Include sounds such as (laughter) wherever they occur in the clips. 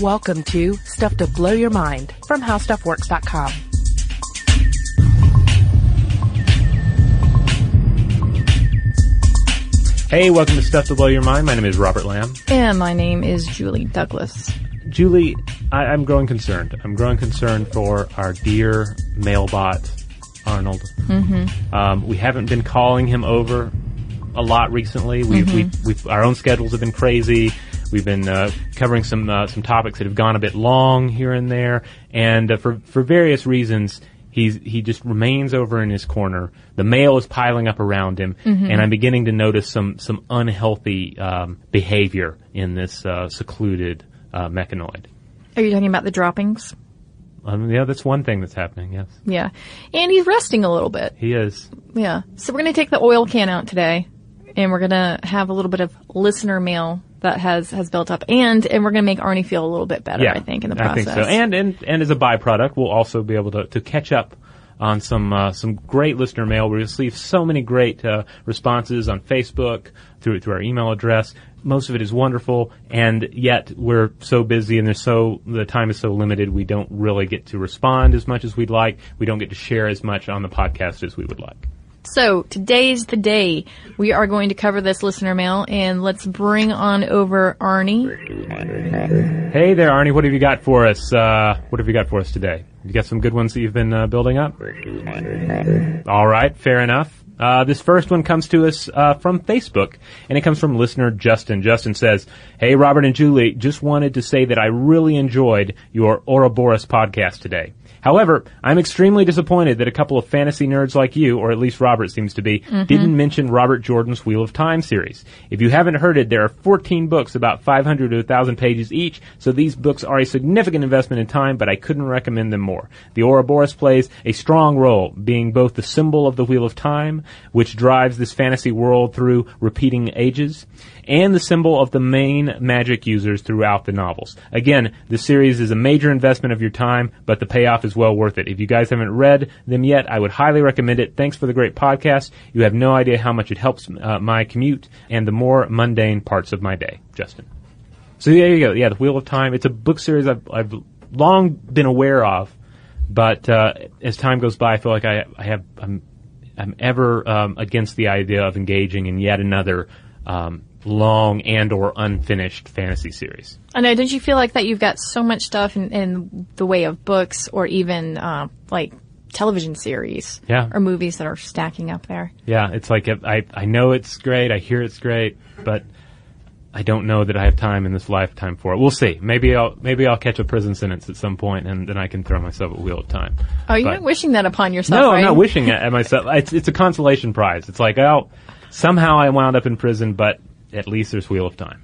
Welcome to Stuff to Blow Your Mind from HowStuffWorks.com. Hey, welcome to Stuff to Blow Your Mind. My name is Robert Lamb. And my name is Julie Douglas. Julie, I, I'm growing concerned. I'm growing concerned for our dear mailbot, Arnold. Mm-hmm. Um, we haven't been calling him over a lot recently. We've, Mm-hmm. we've, we've, our own schedules have been crazy. We've been uh, covering some uh, some topics that have gone a bit long here and there, and uh, for for various reasons, he's he just remains over in his corner. The mail is piling up around him, Mm-hmm. and I'm beginning to notice some some unhealthy um, behavior in this uh, secluded uh, mechanoid. Are you talking about the droppings? Um, yeah, that's one thing that's happening. Yes, Yeah. And he's resting a little bit. he is. Yeah. So we're going to take the oil can out today and we're going to have a little bit of listener mail that has, has built up and, and we're going to make Arnie feel a little bit better, yeah, I think, in the process. I think so. And and and as a byproduct, we'll also be able to, to catch up on some uh, some great listener mail. We receive so many great uh, responses on Facebook through through our email address. Most of it is wonderful, and yet we're so busy and there's so the time is so limited. We don't really get to respond as much as we'd like. We don't get to share as much on the podcast as we would like. So today's the day. We are going to cover this listener mail and let's bring on over Arnie. Hey there, Arnie. What have you got for us? Uh, what have you got for us today? You got some good ones that you've been uh, building up. All right, fair enough. Uh, this first one comes to us uh, from Facebook, and it comes from listener Justin. Justin says, "Hey, Robert and Julie, just wanted to say that I really enjoyed your Ouroboros podcast today. However, I'm extremely disappointed that a couple of fantasy nerds like you, or at least Robert seems to be, mm-hmm. didn't mention Robert Jordan's Wheel of Time series. If you haven't heard it, there are 14 books about 500 to 1,000 pages each, so these books are a significant investment in time, but I couldn't recommend them more. The Ouroboros plays a strong role, being both the symbol of the Wheel of Time, which drives this fantasy world through repeating ages, and the symbol of the main magic users throughout the novels. Again, the series is a major investment of your time, but the payoff is well worth it. If you guys haven't read them yet, I would highly recommend it. Thanks for the great podcast. You have no idea how much it helps uh, my commute and the more mundane parts of my day. Justin. So there you go. Yeah, The Wheel of Time. It's a book series I've, I've long been aware of, but uh, as time goes by, I feel like I, I have I'm I'm ever um, against the idea of engaging in yet another um, long and or unfinished fantasy series. I know. Don't you feel like that you've got so much stuff in, in the way of books or even uh, like television series Yeah. or movies that are stacking up there? Yeah, it's like I I know it's great, I hear it's great, but I don't know that I have time in this lifetime for it. We'll see. Maybe I'll maybe I'll catch a prison sentence at some point, and then I can throw myself a wheel of time. Oh, you're But- not wishing that upon yourself, No, right? I'm not wishing it at myself. It's it's a consolation prize. It's like, oh, somehow I wound up in prison, but at least there's wheel of time.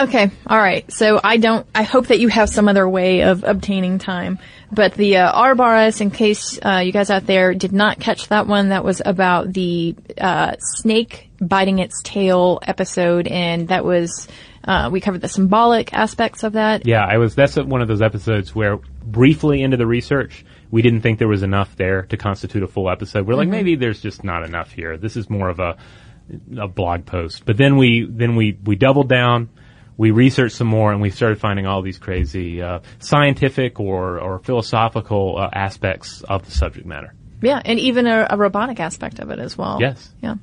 Okay, all right. So I don't. I hope that you have some other way of obtaining time. But the uh, Ouroboros, in case uh, you guys out there did not catch that one, that was about the uh, snake biting its tail episode, and that was uh, we covered the symbolic aspects of that. Yeah, I was. That's one of those episodes where briefly into the research, we didn't think there was enough there to constitute a full episode. We're like, maybe there's just not enough here. This is more of a a blog post. But then we then we we doubled down. We researched some more, and we started finding all these crazy uh, scientific or or philosophical uh, aspects of the subject matter. Yeah, and even a, a robotic aspect of it as well. Yes. Yeah.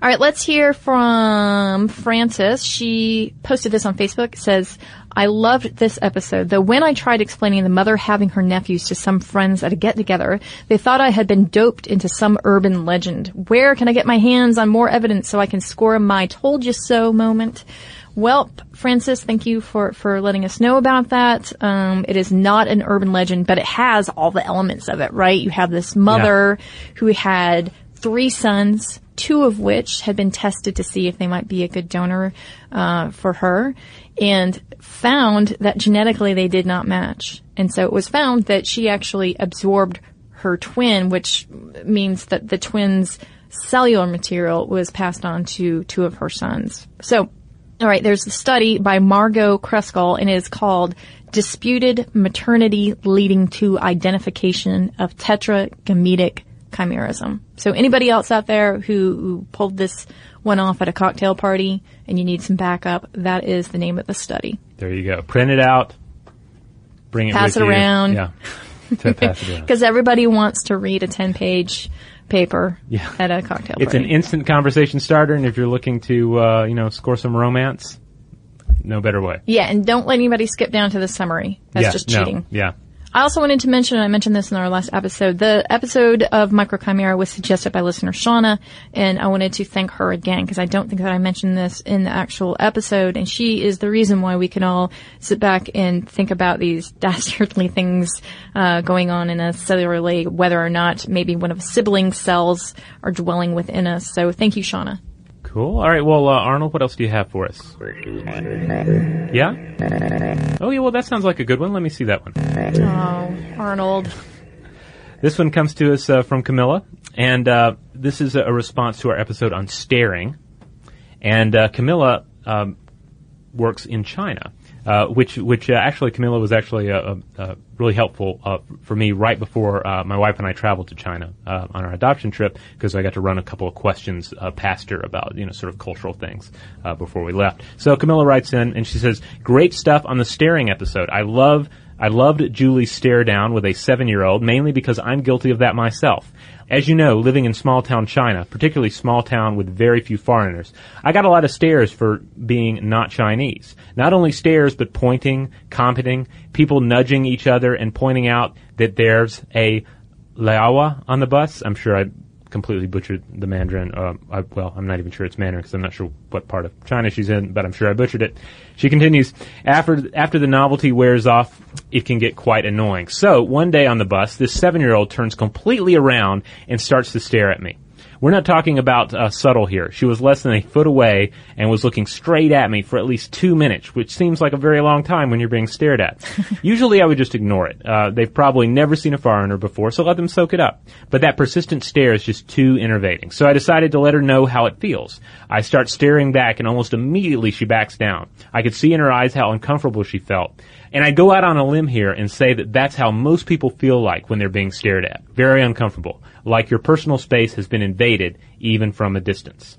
All right, let's hear from Frances. She posted this on Facebook. It says, I loved this episode, though when I tried explaining the mother having her nephews to some friends at a get together, they thought I had been doped into some urban legend. Where can I get my hands on more evidence so I can score my told you so moment? Well, Francis, thank you for, for letting us know about that. Um, it is not an urban legend, but it has all the elements of it, right? You have this mother who had three sons, two of which had been tested to see if they might be a good donor uh, for her, and found that genetically they did not match. And so it was found that she actually absorbed her twin, which means that the twin's cellular material was passed on to two of her sons. So, all right, there's a study by Margot Kruskall, and it is called Disputed Maternity Leading to Identification of Tetragametic Chimerism. So anybody else out there who pulled this one off at a cocktail party and you need some backup, that is the name of the study. There you go. Print it out. Bring it. Pass with it you. around. Yeah. (laughs) To pass it around. Because everybody wants to read a 10 page paper Yeah. at a cocktail Party. It's an instant conversation starter, and if you're looking to, uh, you know, score some romance, no better way. yeah, and don't let anybody skip down to the summary. That's yeah, just no, cheating. Yeah. I also wanted to mention, and I mentioned this in our last episode, the episode of Micro Chimera was suggested by listener Shauna, and I wanted to thank her again because I don't think that I mentioned this in the actual episode, and she is the reason why we can all sit back and think about these (laughs) dastardly things uh, going on in us cellularly, whether or not maybe one of sibling cells are dwelling within us. So thank you, Shauna. Cool. All right. Well, uh, Arnold, what else do you have for us? Yeah. Oh, yeah. Well, that sounds like a good one. Let me see that one. Oh, Arnold. This one comes to us uh, from Camilla, and uh, this is a, a response to our episode on staring. And uh, Camilla um, works in China, uh, which which uh, actually Camilla was actually uh, uh, uh, really helpful uh, for me right before uh, my wife and I traveled to China uh, on our adoption trip because I got to run a couple of questions uh, past her about you know sort of cultural things uh, before we left. So Camilla writes in and she says, "Great stuff on the staring episode. I love." I loved Julie's stare down with a seven-year-old, mainly because I'm guilty of that myself. As you know, living in small town China, particularly small town with very few foreigners, I got a lot of stares for being not Chinese. Not only stares, but pointing, commenting, people nudging each other and pointing out that there's a Laowai on the bus. I'm sure I completely butchered the Mandarin. Uh, I, well, I'm not even sure it's Mandarin because I'm not sure what part of China she's in, but I'm sure I butchered it. She continues, after, after the novelty wears off, it can get quite annoying. So, one day on the bus, this seven-year-old turns completely around and starts to stare at me. We're not talking about uh, subtle here. She was less than a foot away and was looking straight at me for at least two minutes, which seems like a very long time when you're being stared at. (laughs) Usually I would just ignore it. Uh, they've probably never seen a foreigner before, so let them soak it up. But that persistent stare is just too enervating. So I decided to let her know how it feels. I start staring back and almost immediately she backs down. I could see in her eyes how uncomfortable she felt. And I go out on a limb here and say that that's how most people feel like when they're being stared at. Very uncomfortable. Like your personal space has been invaded, even from a distance.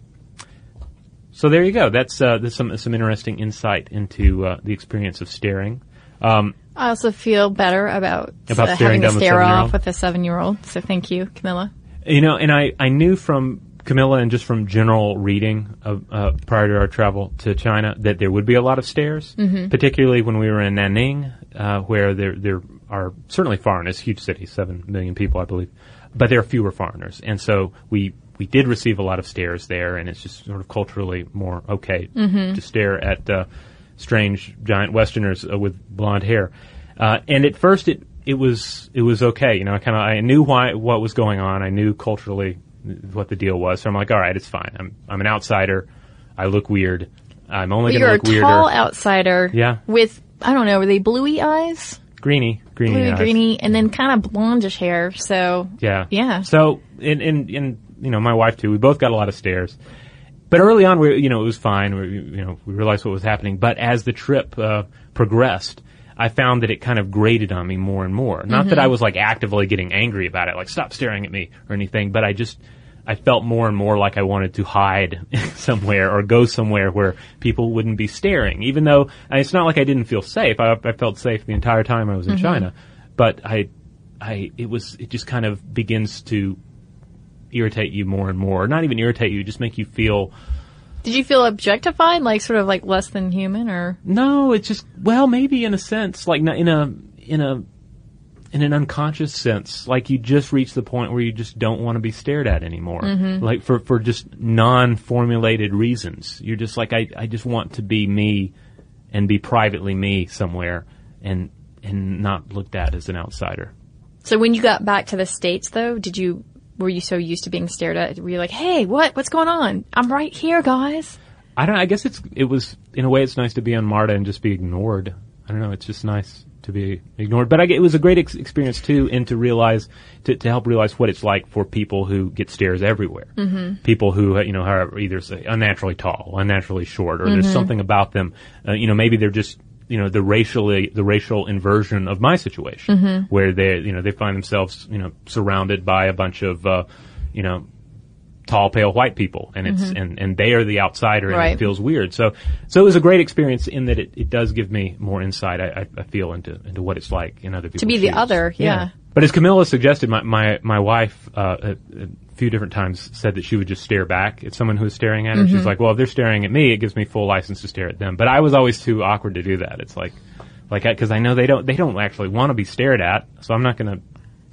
So there you go. That's, uh, that's some, some interesting insight into, uh, the experience of staring. Um, I also feel better about, About uh, having to stare off with a seven-year-old. So thank you, Camilla. You know, and I, I knew from Camilla, and just from general reading of, uh, prior to our travel to China, that there would be a lot of stairs, particularly when we were in Nanning, uh, where there there are certainly foreigners, huge city, seven million people, I believe, but there are fewer foreigners, and so we we did receive a lot of stares there, and it's just sort of culturally more okay to stare at uh, strange giant Westerners uh, with blonde hair. Uh, and at first, it it was it was okay. You know, I kind of I knew why what was going on. I knew culturally what the deal was. So I'm like, all right, it's fine. I'm I'm an outsider. I look weird. I'm only going to you're a look weirder. tall outsider. Yeah. With I don't know, were they bluey eyes, greeny, greeny, eyes. greeny, and then kind of blondish hair? So Yeah. Yeah. So, in, in, in, you know, my wife too, we both got a lot of stares. But early on, we, you know, it was fine. We, you know, we realized what was happening. But as the trip, uh, progressed, I found that it kind of grated on me more and more. Not that I was like actively getting angry about it, like stop staring at me or anything, but I just, I felt more and more like I wanted to hide (laughs) somewhere or go somewhere where people wouldn't be staring. Even though it's not like I didn't feel safe. I, I felt safe the entire time I was in mm-hmm. China, but I, I, it was, it just kind of begins to irritate you more and more. Not even irritate you, just make you feel. did you feel objectified, like sort of like less than human, or No, it's just well, maybe in a sense, like not in a in a in an unconscious sense, like you just reach the point where you just don't want to be stared at anymore. Mm-hmm. Like for for just non-formulated reasons, you're just like I I just want to be me and be privately me somewhere and and not looked at as an outsider. so? When you got back to the states, though, did you were you so used to being stared at? Were you like, hey, what what's going on? I'm right here, guys. I don't. I guess it's. It was in a way. It's nice to be on Marta and just be ignored. I don't know. It's just nice to be ignored. But I, it was a great ex- experience too, and to realize to, to help realize what it's like for people who get stares everywhere. Mm-hmm. People who you know are either say unnaturally tall, unnaturally short, or there's something about them. Uh, you know, maybe they're just you know the racially the racial inversion of my situation, where they you know they find themselves you know surrounded by a bunch of uh, you know tall, pale white people, and it's and, and they are the outsider, and Right. it feels weird. So so it was a great experience in that it, it does give me more insight. I, I, I feel into into what it's like in other people's To be the shoes. other, yeah. But as Camilla suggested, my my my wife uh, a, a few different times said that she would just stare back at someone who's staring at her. Mm-hmm. She's like, well, if they're staring at me, it gives me full license to stare at them. But I was always too awkward to do that. It's like like because I know they don't they don't actually want to be stared at, so I'm not going to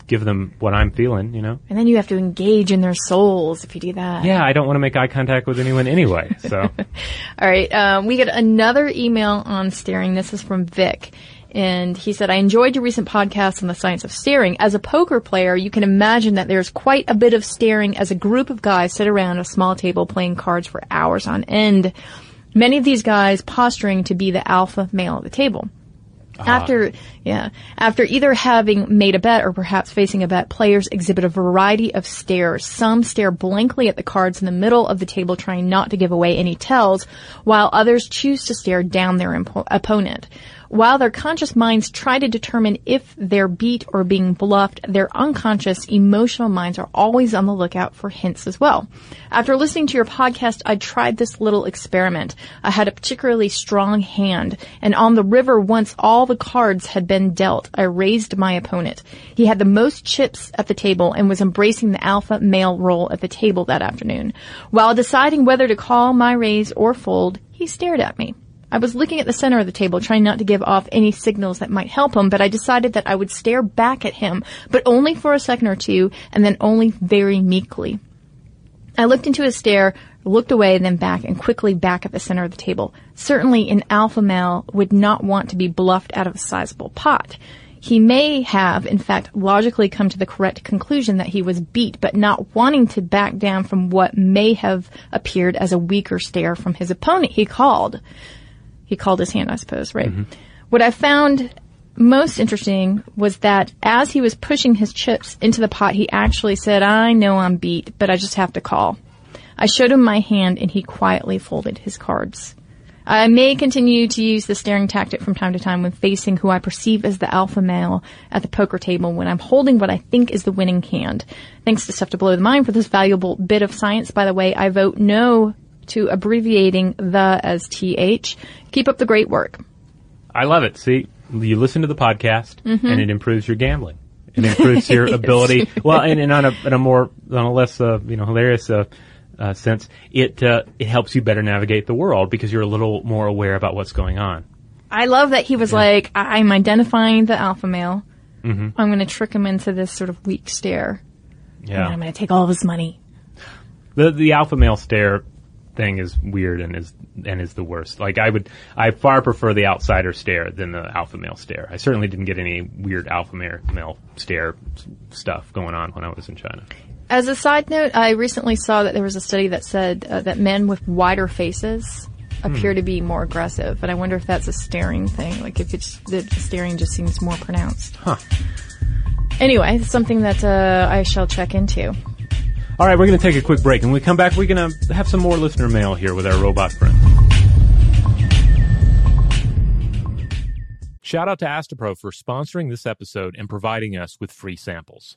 give them what I'm feeling. You know. And then you have to engage in their souls if you do that. Yeah, I don't want to make eye contact with anyone anyway. So (laughs) All right. Um, we get another email on staring. This is from Vic. And he said, I enjoyed your recent podcast on the science of staring. As a poker player, you can imagine that there's quite a bit of staring as a group of guys sit around a small table playing cards for hours on end. Many of these guys posturing to be the alpha male at the table. Uh-huh. After, yeah, after either having made a bet or perhaps facing a bet, players exhibit a variety of stares. Some stare blankly at the cards in the middle of the table, trying not to give away any tells, while others choose to stare down their impo- opponent. While their conscious minds try to determine if they're beat or being bluffed, their unconscious emotional minds are always on the lookout for hints as well. After listening to your podcast, I tried this little experiment. I had a particularly strong hand, and on the river, once all the cards had been dealt, I raised my opponent. He had the most chips at the table and was embracing the alpha male role at the table that afternoon. While deciding whether to call my raise or fold, he stared at me. I was looking at the center of the table, trying not to give off any signals that might help him, but I decided that I would stare back at him, but only for a second or two, and then only very meekly. I looked into his stare, looked away, then back, and quickly back at the center of the table. Certainly an alpha male would not want to be bluffed out of a sizable pot. He may have, in fact, logically come to the correct conclusion that he was beat, but not wanting to back down from what may have appeared as a weaker stare from his opponent. He called. He called his hand, I suppose, right? Mm-hmm. What I found most interesting was that as he was pushing his chips into the pot, he actually said, I know I'm beat, but I just have to call. I showed him my hand and he quietly folded his cards. I may continue to use the staring tactic from time to time when facing who I perceive as the alpha male at the poker table when I'm holding what I think is the winning hand. Thanks to Stuff to Blow the Mind for this valuable bit of science. By the way, I vote no to abbreviating the as th. Keep up the great work. I love it. See, you listen to the podcast, Mm-hmm. and it improves your gambling. It improves your (laughs) ability. Well, and, and on a on a more on a less uh, you know hilarious uh, uh, sense, it uh, it helps you better navigate the world because you're a little more aware about what's going on. I love that he was like, I- I'm identifying the alpha male. Mm-hmm. I'm going to trick him into this sort of weak stare. And Yeah, I'm going to take all of his money. the the alpha male stare thing is weird and is and is the worst. Like I would, I far prefer the outsider stare than the alpha male stare. I certainly didn't get any weird alpha male male stare stuff going on when I was in China. As a side note, I recently saw that there was a study that said uh, that men with wider faces appear to be more aggressive, and I wonder if that's a staring thing. Like if it's the staring just seems more pronounced. Huh. Anyway, it's something that uh, I shall check into. All right, we're going to take a quick break, and when we come back, we're going to have some more listener mail here with our robot friend. Shout out to Astepro for sponsoring this episode and providing us with free samples.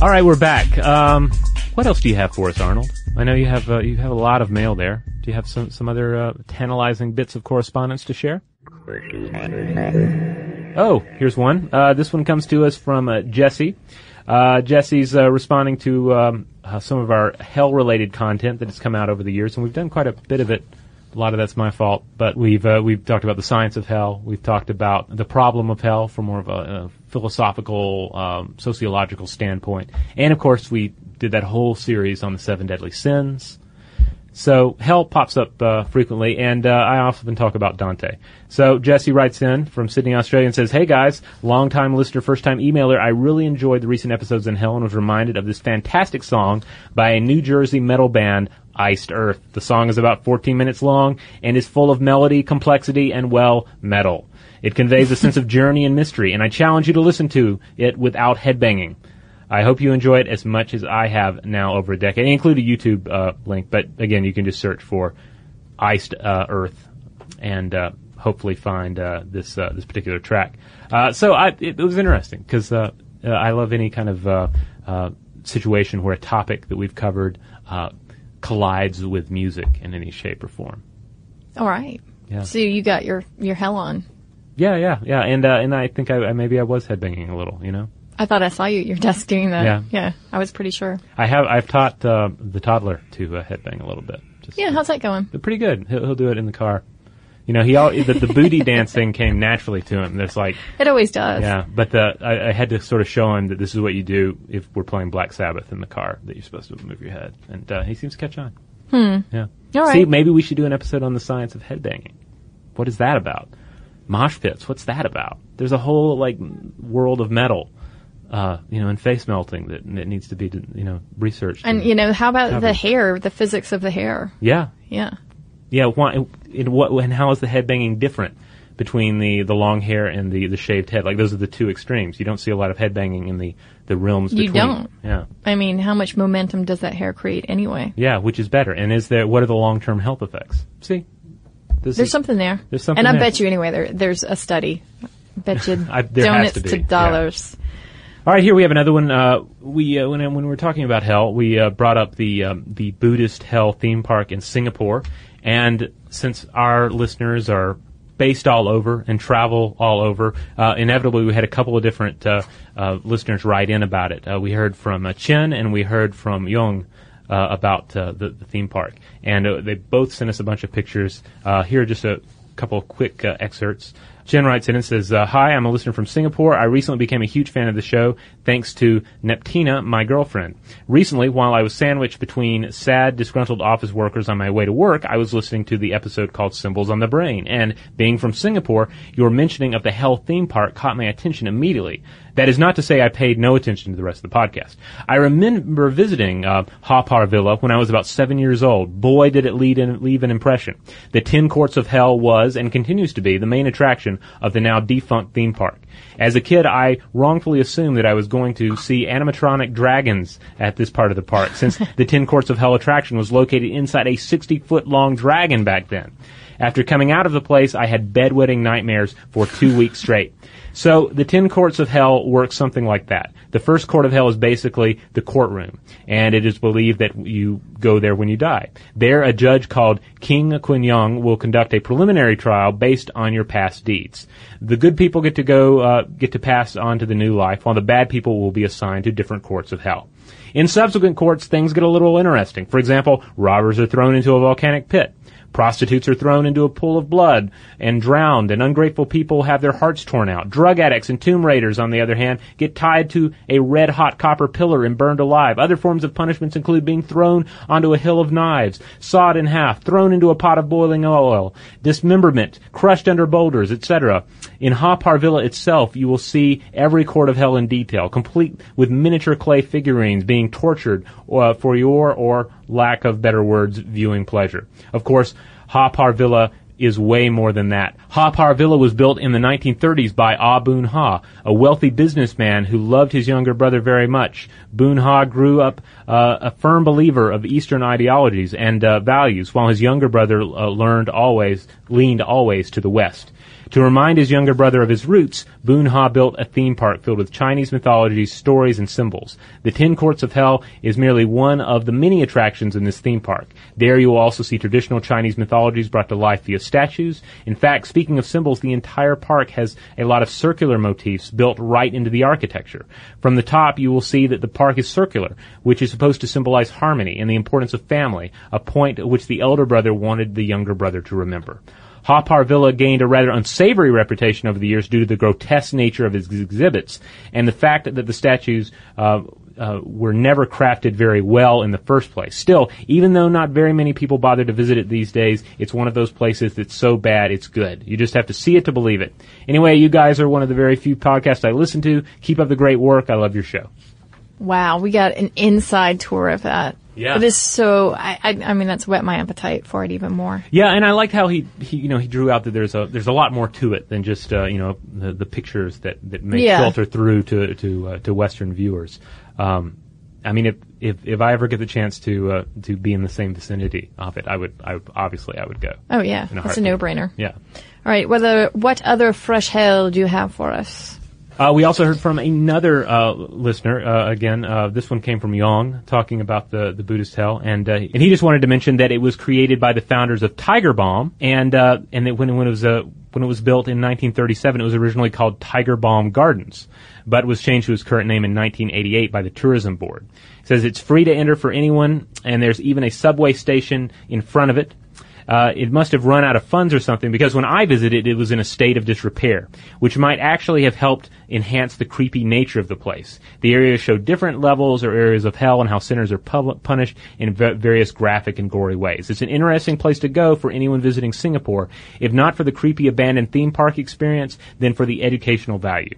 All right, we're back. Um, what else do you have for us, Arnold? I know you have uh, you have a lot of mail there. Do you have some some other uh, tantalizing bits of correspondence to share? Oh, here's one. Uh, this one comes to us from uh, Jesse. Uh, Jesse's uh, responding to um, some of our hell-related content that has come out over the years, and we've done quite a bit of it. A lot of that's my fault, but we've we've talked about the science of hell. We've talked about the problem of hell for more of a philosophical, um, sociological standpoint, and of course, we did that whole series on the seven deadly sins. So hell pops up uh, frequently, and uh, I often talk about Dante. So Jesse writes in from Sydney, Australia, and says, "Hey guys, long-time listener, first-time emailer. I really enjoyed the recent episodes in Hell and was reminded of this fantastic song by a New Jersey metal band." Iced Earth. The song is about 14 minutes long and is full of melody, complexity, and well, metal. It conveys a sense of journey and mystery, and I challenge you to listen to it without headbanging. I hope you enjoy it as much as I have now over a decade. I include a YouTube uh, link, but again, you can just search for Iced uh, Earth and uh, hopefully find uh, this uh, this particular track. Uh, so I, it, it was interesting because uh, uh, I love any kind of uh, uh, situation where a topic that we've covered uh, collides with music in any shape or form. All right. Yeah. So you got your your hell on. Yeah, yeah, yeah, and uh, and I think I, I maybe I was headbanging a little, you know. I thought I saw you at your desk doing that. Yeah. Yeah. I was pretty sure. I have I've taught uh, the toddler to uh, headbang a little bit. Just, Yeah. How's that going? Pretty good. He'll, he'll do it in the car. You know, he all, the, the booty (laughs) dance thing came naturally to him. There's like, It always does. yeah, but the, I, I had to sort of show him that this is what you do if we're playing Black Sabbath in the car. That you're supposed to move your head, and uh, he seems to catch on. Hmm. Yeah. All right. See, maybe we should do an episode on the science of headbanging. What is that about? Mosh pits. What's that about? There's a whole like world of metal, uh, you know, and face melting that, that needs to be, you know, researched. And you know, how about the hair, the physics of the hair? yeah, Yeah. yeah. Why? In what? And how is the head headbanging different between the, the long hair and the, the shaved head? Like those are the two extremes. You don't see a lot of head headbanging in the the realms. You between. don't. Yeah. I mean, how much momentum does that hair create anyway? Yeah, which is better? And is there? What are the long term health effects? See, this There's is- something there. There's something And I there. bet you anyway there there's a study. Bet you (laughs) I- donuts to to, be, yeah. dollars. All right, here we have another one. Uh, we uh, when when we were talking about hell, we uh, brought up the um, the Buddhist hell theme park in Singapore, and since our listeners are based all over and travel all over, uh, inevitably we had a couple of different uh, uh, listeners write in about it. Uh, we heard from uh, Chen and we heard from Yong. Uh, about uh, the, the theme park, and uh, they both sent us a bunch of pictures. Uh, here are just a couple of quick uh, excerpts. Jen writes in and says, uh, Hi, I'm a listener from Singapore. I recently became a huge fan of the show thanks to Neptina, my girlfriend. Recently, while I was sandwiched between sad, disgruntled office workers on my way to work, I was listening to the episode called Symbols on the Brain. And being from Singapore, your mentioning of the Hell theme park caught my attention immediately. That is not to say I paid no attention to the rest of the podcast. I remember visiting uh, Haw Par Villa when I was about seven years old. Boy, did it lead in, leave an impression. The Ten Courts of Hell was and continues to be the main attraction of the now defunct theme park. As a kid, I wrongfully assumed that I was going to see animatronic dragons at this part of the park, since (laughs) the Ten Courts of Hell attraction was located inside a 60 foot long dragon back then. After coming out of the place, I had bedwetting nightmares for two weeks straight. So the ten courts of hell work something like that. The first court of hell is basically the courtroom, and it is believed that you go there when you die. There, a judge called King Quinyong will conduct a preliminary trial based on your past deeds. The good people get to go, uh, get to pass on to the new life, while the bad people will be assigned to different courts of hell. In subsequent courts, things get a little interesting. For example, robbers are thrown into a volcanic pit. Prostitutes are thrown into a pool of blood and drowned, and ungrateful people have their hearts torn out. Drug addicts and tomb raiders, on the other hand, get tied to a red hot copper pillar and burned alive. Other forms of punishments include being thrown onto a hill of knives, sawed in half, thrown into a pot of boiling oil, dismemberment, crushed under boulders, etc. In Haw Par Villa itself, you will see every court of hell in detail, complete with miniature clay figurines being tortured uh, for your, or lack of better words, viewing pleasure. Of course, Haw Par Villa is way more than that. Haw Par Villa was built in the 1930s by Ah Boon Ha, a wealthy businessman who loved his younger brother very much. Boon Haw grew up uh, a firm believer of Eastern ideologies and uh, values, while his younger brother uh, learned always leaned always to the West. To remind his younger brother of his roots, Boon Haw built a theme park filled with Chinese mythology, stories, and symbols. The Ten Courts of Hell is merely one of the many attractions in this theme park. There you will also see traditional Chinese mythologies brought to life via statues. In fact, speaking of symbols, the entire park has a lot of circular motifs built right into the architecture. From the top, you will see that the park is circular, which is supposed to symbolize harmony and the importance of family, a point which the elder brother wanted the younger brother to remember. Haw Par Villa gained a rather unsavory reputation over the years due to the grotesque nature of its exhibits and the fact that the statues uh, uh, were never crafted very well in the first place. Still, even though not very many people bother to visit it these days, it's one of those places that's so bad it's good. You just have to see it to believe it. Anyway, you guys are one of the very few podcasts I listen to. Keep up the great work. I love your show. Wow, we got an inside tour of that. Yeah. It is so, I, I, I mean, that's whet my appetite for it even more. Yeah, and I liked how he, he you know he drew out that there's a there's a lot more to it than just uh, you know the, the pictures that that may Yeah. filter through to to uh, to Western viewers. Um, I mean, if, if if I ever get the chance to uh, to be in the same vicinity of it, I would I would, obviously I would go. Oh yeah, In a a no-brainer. Yeah. All right, whether, what other fresh hell do you have for us? Uh, we also heard from another uh, listener. Uh, again, uh, this one came from Yong, talking about the, the Buddhist hell, and uh, and he just wanted to mention that it was created by the founders of Tiger Balm, and uh, and that when when it was when it was built in 1937, it was originally called Tiger Balm Gardens, but was changed to its current name in 1988 by the Tourism Board. It says it's free to enter for anyone, and there's even a subway station in front of it. Uh, it must have run out of funds or something because when I visited, it was in a state of disrepair, which might actually have helped enhance the creepy nature of the place. The areas show different levels or areas of hell and how sinners are pub- punished in v- various graphic and gory ways. It's an interesting place to go for anyone visiting Singapore, if not for the creepy abandoned theme park experience, then for the educational value.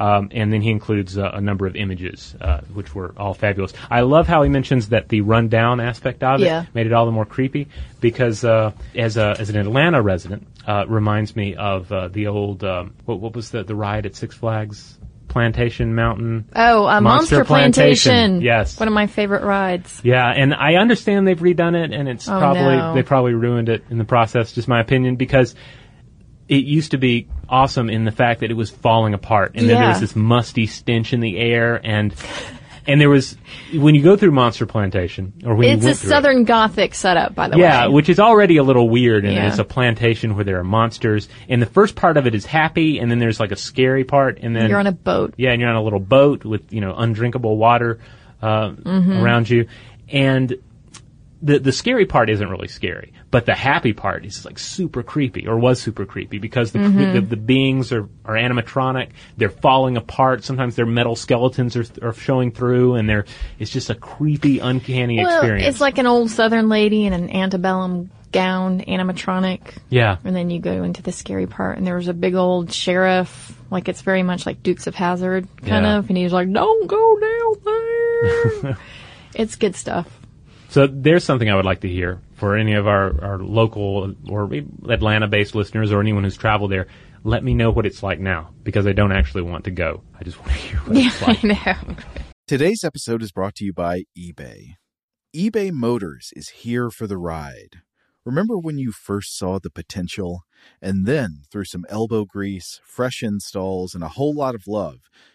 Um, and then he includes uh, a number of images, uh, which were all fabulous. I love how he mentions that the rundown aspect of it Yeah. made it all the more creepy because uh, as a as an Atlanta resident, uh, it reminds me of uh, the old um, what what was the the ride at Six Flags Plantation Mountain. Oh, uh, Monster Monster, Plantation. Plantation. Yes. One of my favorite rides. Yeah, and I understand they've redone it, and it's Oh, probably no. they probably ruined it in the process. Just my opinion, because it used to be awesome in the fact that it was falling apart, and then there was this musty stench in the air, and and there was when you go through Monster Plantation, or when It's a through it- Southern Gothic setup, by the yeah, way. Yeah, which is already a little weird, and Yeah. it's a plantation where there are monsters. And the first part of it is happy, and then there's like a scary part, and then You're on a boat. yeah, and you're on a little boat with you know undrinkable water uh, Mm-hmm. around you, and the the scary part isn't really scary, but the happy part is like super creepy, or was super creepy because the Mm-hmm. the, the beings are are animatronic, they're falling apart. Sometimes their metal skeletons are are showing through, and they're it's just a creepy, uncanny Well, experience. it's like an old Southern lady in an antebellum gown, animatronic. yeah, And then you go into the scary part, and there's a big old sheriff, like it's very much like Dukes of Hazzard, kind Yeah. of, and he's like, "Don't go down there." (laughs) it's good stuff. So there's something I would like to hear for any of our, our local or Atlanta based listeners or anyone who's traveled there. Let me know what it's like now because I don't actually want to go. I just want to (laughs) hear what it's like. I know. Today's episode is brought to you by eBay. eBay Motors is here for the ride. Remember when you first saw the potential? And then, through some elbow grease, fresh installs, and a whole lot of love,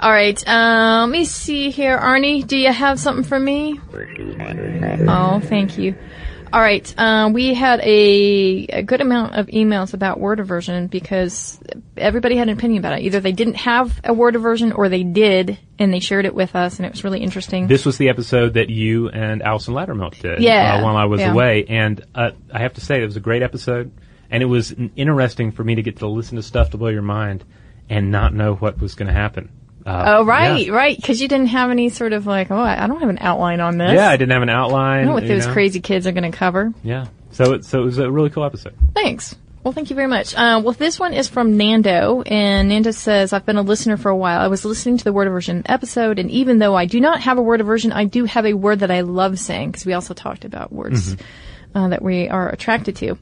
All right. Um, let me see here. Arnie, do you have something for me? Oh, thank you. All right. Um, we had a, a good amount of emails about word aversion because everybody had an opinion about it. Either they didn't have a word aversion or they did and they shared it with us and it was really interesting. This was the episode that you and Allison Loudermilk did Yeah. uh, while I was Yeah. away. And uh, I have to say, it was a great episode. And it was interesting for me to get to listen to stuff to blow your mind and not know what was going to happen. Uh, Oh, right, yeah. right. Because you didn't have any sort of like, oh, I don't have an outline on this. Yeah, I didn't have an outline. I know what those know. crazy kids are going to cover. Yeah. So it, so it was a really cool episode. Thanks. Well, thank you very much. Uh, well, this one is from Nando, and Nando says, I've been a listener for a while. I was listening to the word aversion episode, and even though I do not have a word aversion, I do have a word that I love saying, because we also talked about words uh, that we are attracted to.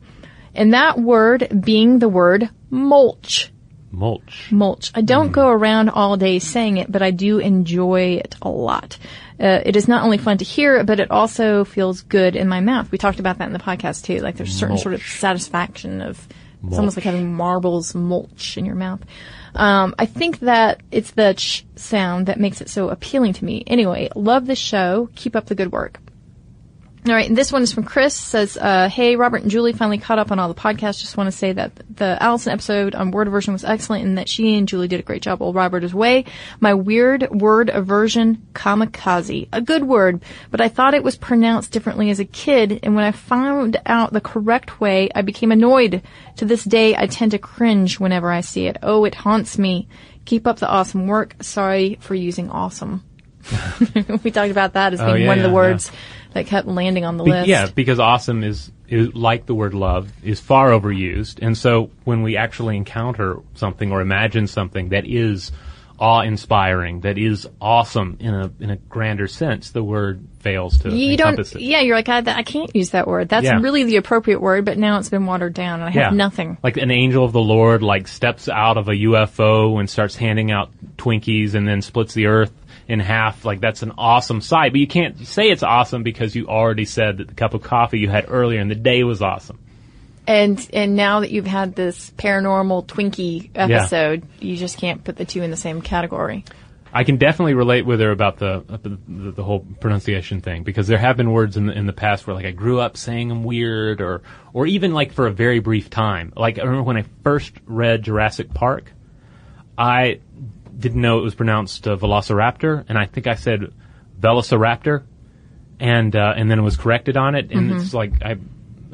And that word being the word mulch. Mulch. Mulch. I don't go around all day saying it, but I do enjoy it a lot. Uh, it is not only fun to hear, but it also feels good in my mouth. We talked about that in the podcast too. Like there's certain sort of satisfaction of it's almost like having marbles mulch in your mouth. Um, I think that it's the ch sound that makes it so appealing to me. Anyway, love the show. Keep up the good work. All right, and this one is from Chris. Says, uh, "Hey, Robert and Julie finally caught up on all the podcasts. Just want to say that the Allison episode on word aversion was excellent, and that she and Julie did a great job while Robert is away. My weird word aversion, kamikaze, a good word, but I thought it was pronounced differently as a kid, and when I found out the correct way, I became annoyed. To this day, I tend to cringe whenever I see it. Oh, it haunts me. Keep up the awesome work. Sorry for using awesome." (laughs) we talked about that as Oh, being yeah, one of the yeah, words that kept landing on the Be- list. yeah, because awesome is, is like the word love is far overused, and so when we actually encounter something or imagine something that is awe-inspiring, that is awesome in a in a grander sense, the word fails to You don't. it. Yeah, you're like I, I can't use that word. That's Yeah. really the appropriate word, but now it's been watered down, and I have nothing. Like an angel of the Lord, like steps out of a UFO and starts handing out Twinkies and then splits the earth in half. Like that's an awesome sight, but you can't say it's awesome because you already said that the cup of coffee you had earlier in the day was awesome. And and now that you've had this paranormal Twinkie episode, you just can't put the two in the same category. I can definitely relate with her about the, uh, the the whole pronunciation thing because there have been words in the in the past where like I grew up saying them weird or or even like for a very brief time. Like I remember when I first read Jurassic Park, I didn't know it was pronounced uh, Velociraptor, and I think I said Velociraptor, and uh, and then it was corrected on it, and Mm-hmm. it's like I.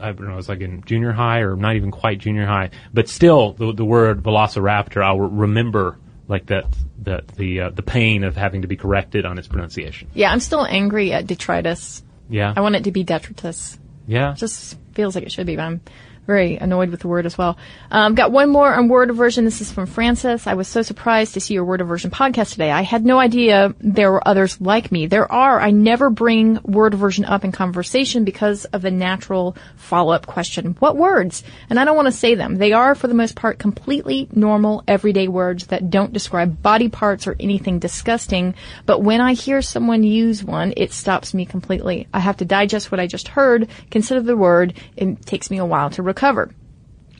I don't know, it was like in junior high or not even quite junior high, but still the, the word velociraptor, I'll remember like that, that the, uh, the pain of having to be corrected on its pronunciation. Yeah, I'm still angry at detritus. Yeah. I want it to be detritus. yeah. it just feels like it should be, but I'm very annoyed with the word as well. Um, got one more on word aversion. This is from Francis. I was so surprised to see your word aversion podcast today. I had no idea there were others like me. There are. I never bring word aversion up in conversation because of the natural follow-up question. What words? And I don't want to say them. They are, for the most part, completely normal, everyday words that don't describe body parts or anything disgusting. But when I hear someone use one, it stops me completely. I have to digest what I just heard, consider the word. It takes me a while to recover.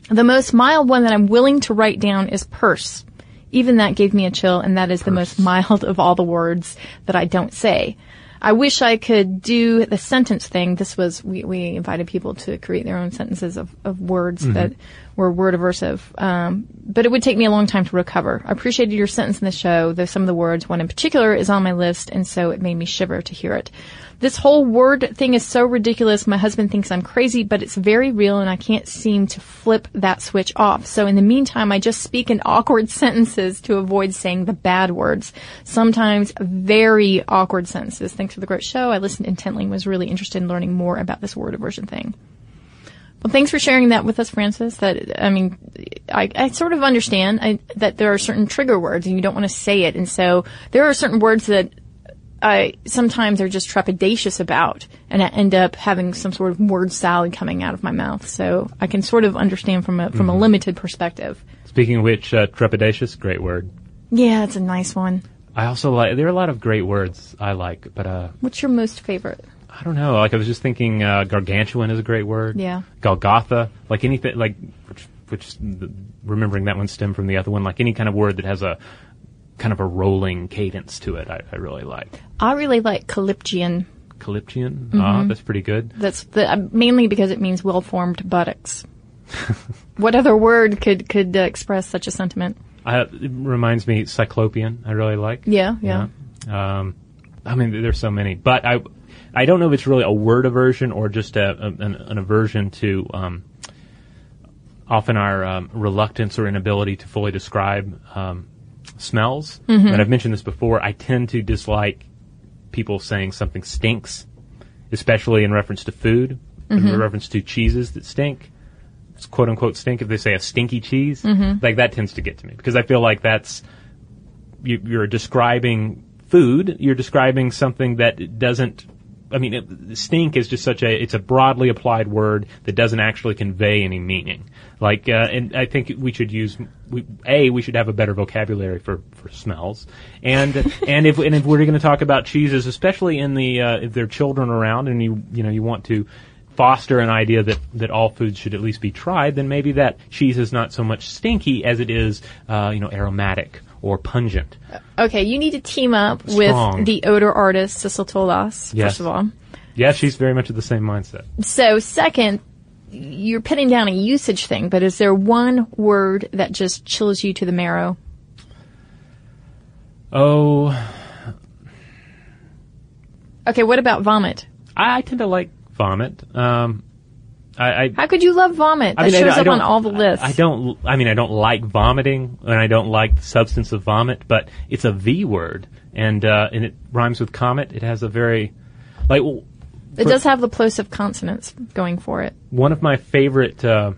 The most mild one that I'm willing to write down is purse. Even that gave me a chill, and that is the most mild of all the words that I don't say. I wish I could do the sentence thing. This was, we, we invited people to create their own sentences of, of words mm-hmm. that were word aversive. Um, but it would take me a long time to recover. I appreciated your sentence in the show, though some of the words, one in particular, is on my list, and so it made me shiver to hear it. This whole word thing is so ridiculous. My husband thinks I'm crazy, but it's very real and I can't seem to flip that switch off. So in the meantime, I just speak in awkward (laughs) sentences to avoid saying the bad words. Sometimes very awkward sentences. Thanks for the great show. I listened intently and was really interested in learning more about this word aversion thing. Well, thanks for sharing that with us, Francis. That I mean, I, I sort of understand I, that there are certain trigger words and you don't want to say it, and so there are certain words that I sometimes are just trepidatious about, and I end up having some sort of word salad coming out of my mouth. So I can sort of understand from a from a limited perspective. Speaking of which, uh, trepidatious, great word. Yeah, it's a nice one. I also like, there are a lot of great words I like, but, uh, What's your most favorite? I don't know. Like I was just thinking, uh, gargantuan is a great word. Yeah. Golgotha, like anything, like which, which the, remembering that one stemmed from the other one. Like any kind of word that has a kind of a rolling cadence to it, I, I really like. I really like Callipygian. Callipygian, Mm-hmm. ah, that's pretty good. That's the, uh, mainly because it means well-formed buttocks. (laughs) what other word could could uh, express such a sentiment? I, it reminds me, cyclopean. I really like. Yeah, yeah. Yeah. Um, I mean, there's so many, but I, I don't know if it's really a word aversion or just a, a, an, an aversion to um, often our um, reluctance or inability to fully describe um, smells. And I've mentioned this before. I tend to dislike people saying something stinks, especially in reference to food, in reference to cheeses that stink. It's quote unquote stink. If they say a stinky cheese, like that tends to get to me because I feel like that's you, you're describing food. You're describing something that doesn't. I mean, it, stink is just such a. It's a broadly applied word that doesn't actually convey any meaning. Like, uh, and I think we should use. We, a, we should have a better vocabulary for, for smells, and (laughs) and if and if we're going to talk about cheeses, especially in the uh, if there are children around, and you you know you want to foster an idea that, that all foods should at least be tried, then maybe that cheese is not so much stinky as it is, uh, you know, aromatic or pungent. Okay, you need to team up Strong. with the odor artist Sissel Tolaas, Yes. first of all. Yeah, she's very much of the same mindset. So, second, you're pinning down a usage thing, but is there one word that just chills you to the marrow? Oh, Okay, what about vomit? I, I tend to like vomit. Um, I, I How could you love vomit? That I mean, shows up on all the lists. I don't. I mean, I don't like vomiting, and I don't like the substance of vomit. But it's a V word, and uh, and it rhymes with comet. It has a very like w- It does have the plosive consonants going for it. one of my favorite uh,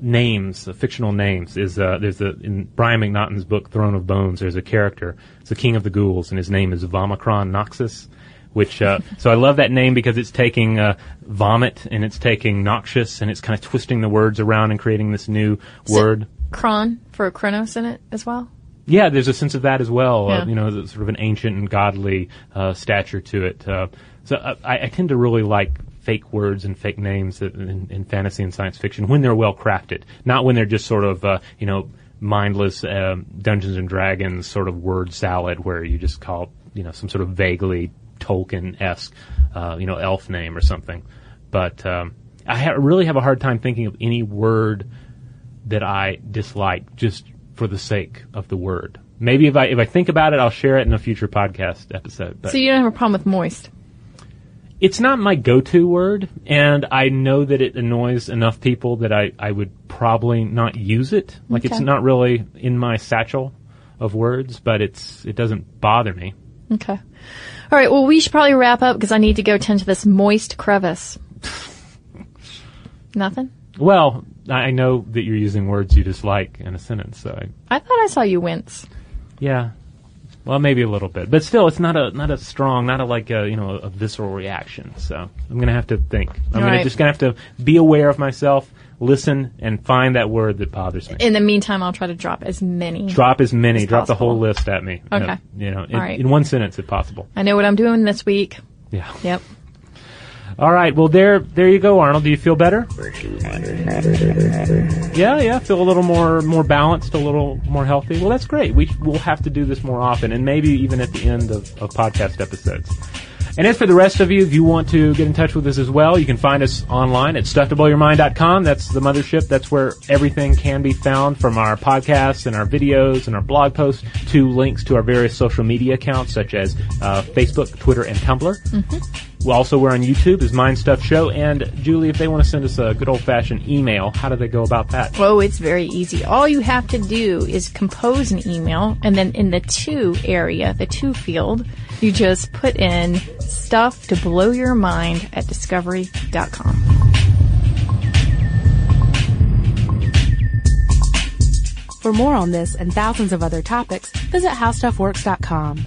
names, uh, fictional names, is uh, there's a in Brian McNaughton's book Throne of Bones. There's a character. It's the king of the ghouls, and his name is Vomicron Noxus. Which uh, so I love that name because it's taking uh, vomit and it's taking noxious and it's kind of twisting the words around and creating this new word. Kron for Kronos in it as well. Yeah, there's a sense of that as well. Yeah. Uh, you know, sort of an ancient and godly uh, stature to it. Uh, so uh, I, I tend to really like fake words and fake names that- in, in fantasy and science fiction when they're well crafted, not when they're just sort of uh, you know mindless um, Dungeons and Dragons sort of word salad where you just call you know some sort of vaguely Tolkien esque uh, you know elf name or something. But um, I ha- really have a hard time thinking of any word that I dislike just for the sake of the word. Maybe if I if I think about it, I'll share it in a future podcast episode. But So you don't have a problem with moist. It's not my go-to word, and I know that it annoys enough people that I, I would probably not use it. Like it's not really in my satchel of words, but it's it doesn't bother me. Okay. All right. Well, we should probably wrap up because I need to go tend to this moist crevice. (sighs) Nothing. Well, I know that you're using words you dislike in a sentence, so I, I thought I saw you wince. yeah. Well, maybe a little bit, but still, it's not a not a strong, not a like a you know a visceral reaction. So I'm gonna have to think. I'm gonna Right. just gonna have to be aware of myself, listen, and find that word that bothers me. In the meantime, I'll try to drop as many. drop as many, As drop the whole list at me. Okay. You know, in, right. in one sentence if possible. I know what I'm doing this week. Yeah. Yep. All right. Well, there, there you go, Arnold. Do you feel better? Yeah, yeah. Feel a little more, more balanced, a little more healthy. Well, that's great. We will have to do this more often, and maybe even at the end of, of podcast episodes. And as for the rest of you, if you want to get in touch with us as well, you can find us online at stufftoblowyourmind.com. That's the mothership. That's where everything can be found from our podcasts and our videos and our blog posts to links to our various social media accounts such as uh, Facebook, Twitter, and Tumblr. Well, also, we're on YouTube as Mind Stuff Show. And Julie, if they want to send us a good old fashioned email, how do they go about that? Oh, it's very easy. All you have to do is compose an email, and then in the to area, the to field, you just put in stuff to blow your mind at discovery.com. For more on this and thousands of other topics, visit howstuffworks.com.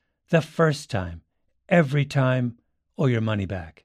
the first time, every time, or your money back.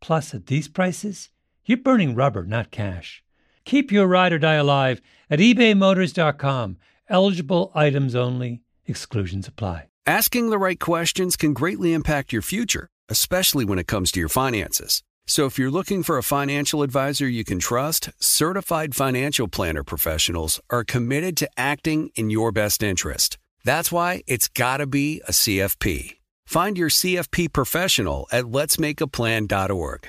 Plus, at these prices, you're burning rubber, not cash. Keep your ride or die alive at ebaymotors.com. Eligible items only, exclusions apply. Asking the right questions can greatly impact your future, especially when it comes to your finances. So if you're looking for a financial advisor you can trust, certified financial planner professionals are committed to acting in your best interest. That's why it's got to be a CFP. Find your CFP professional at letsmakeaplan.org.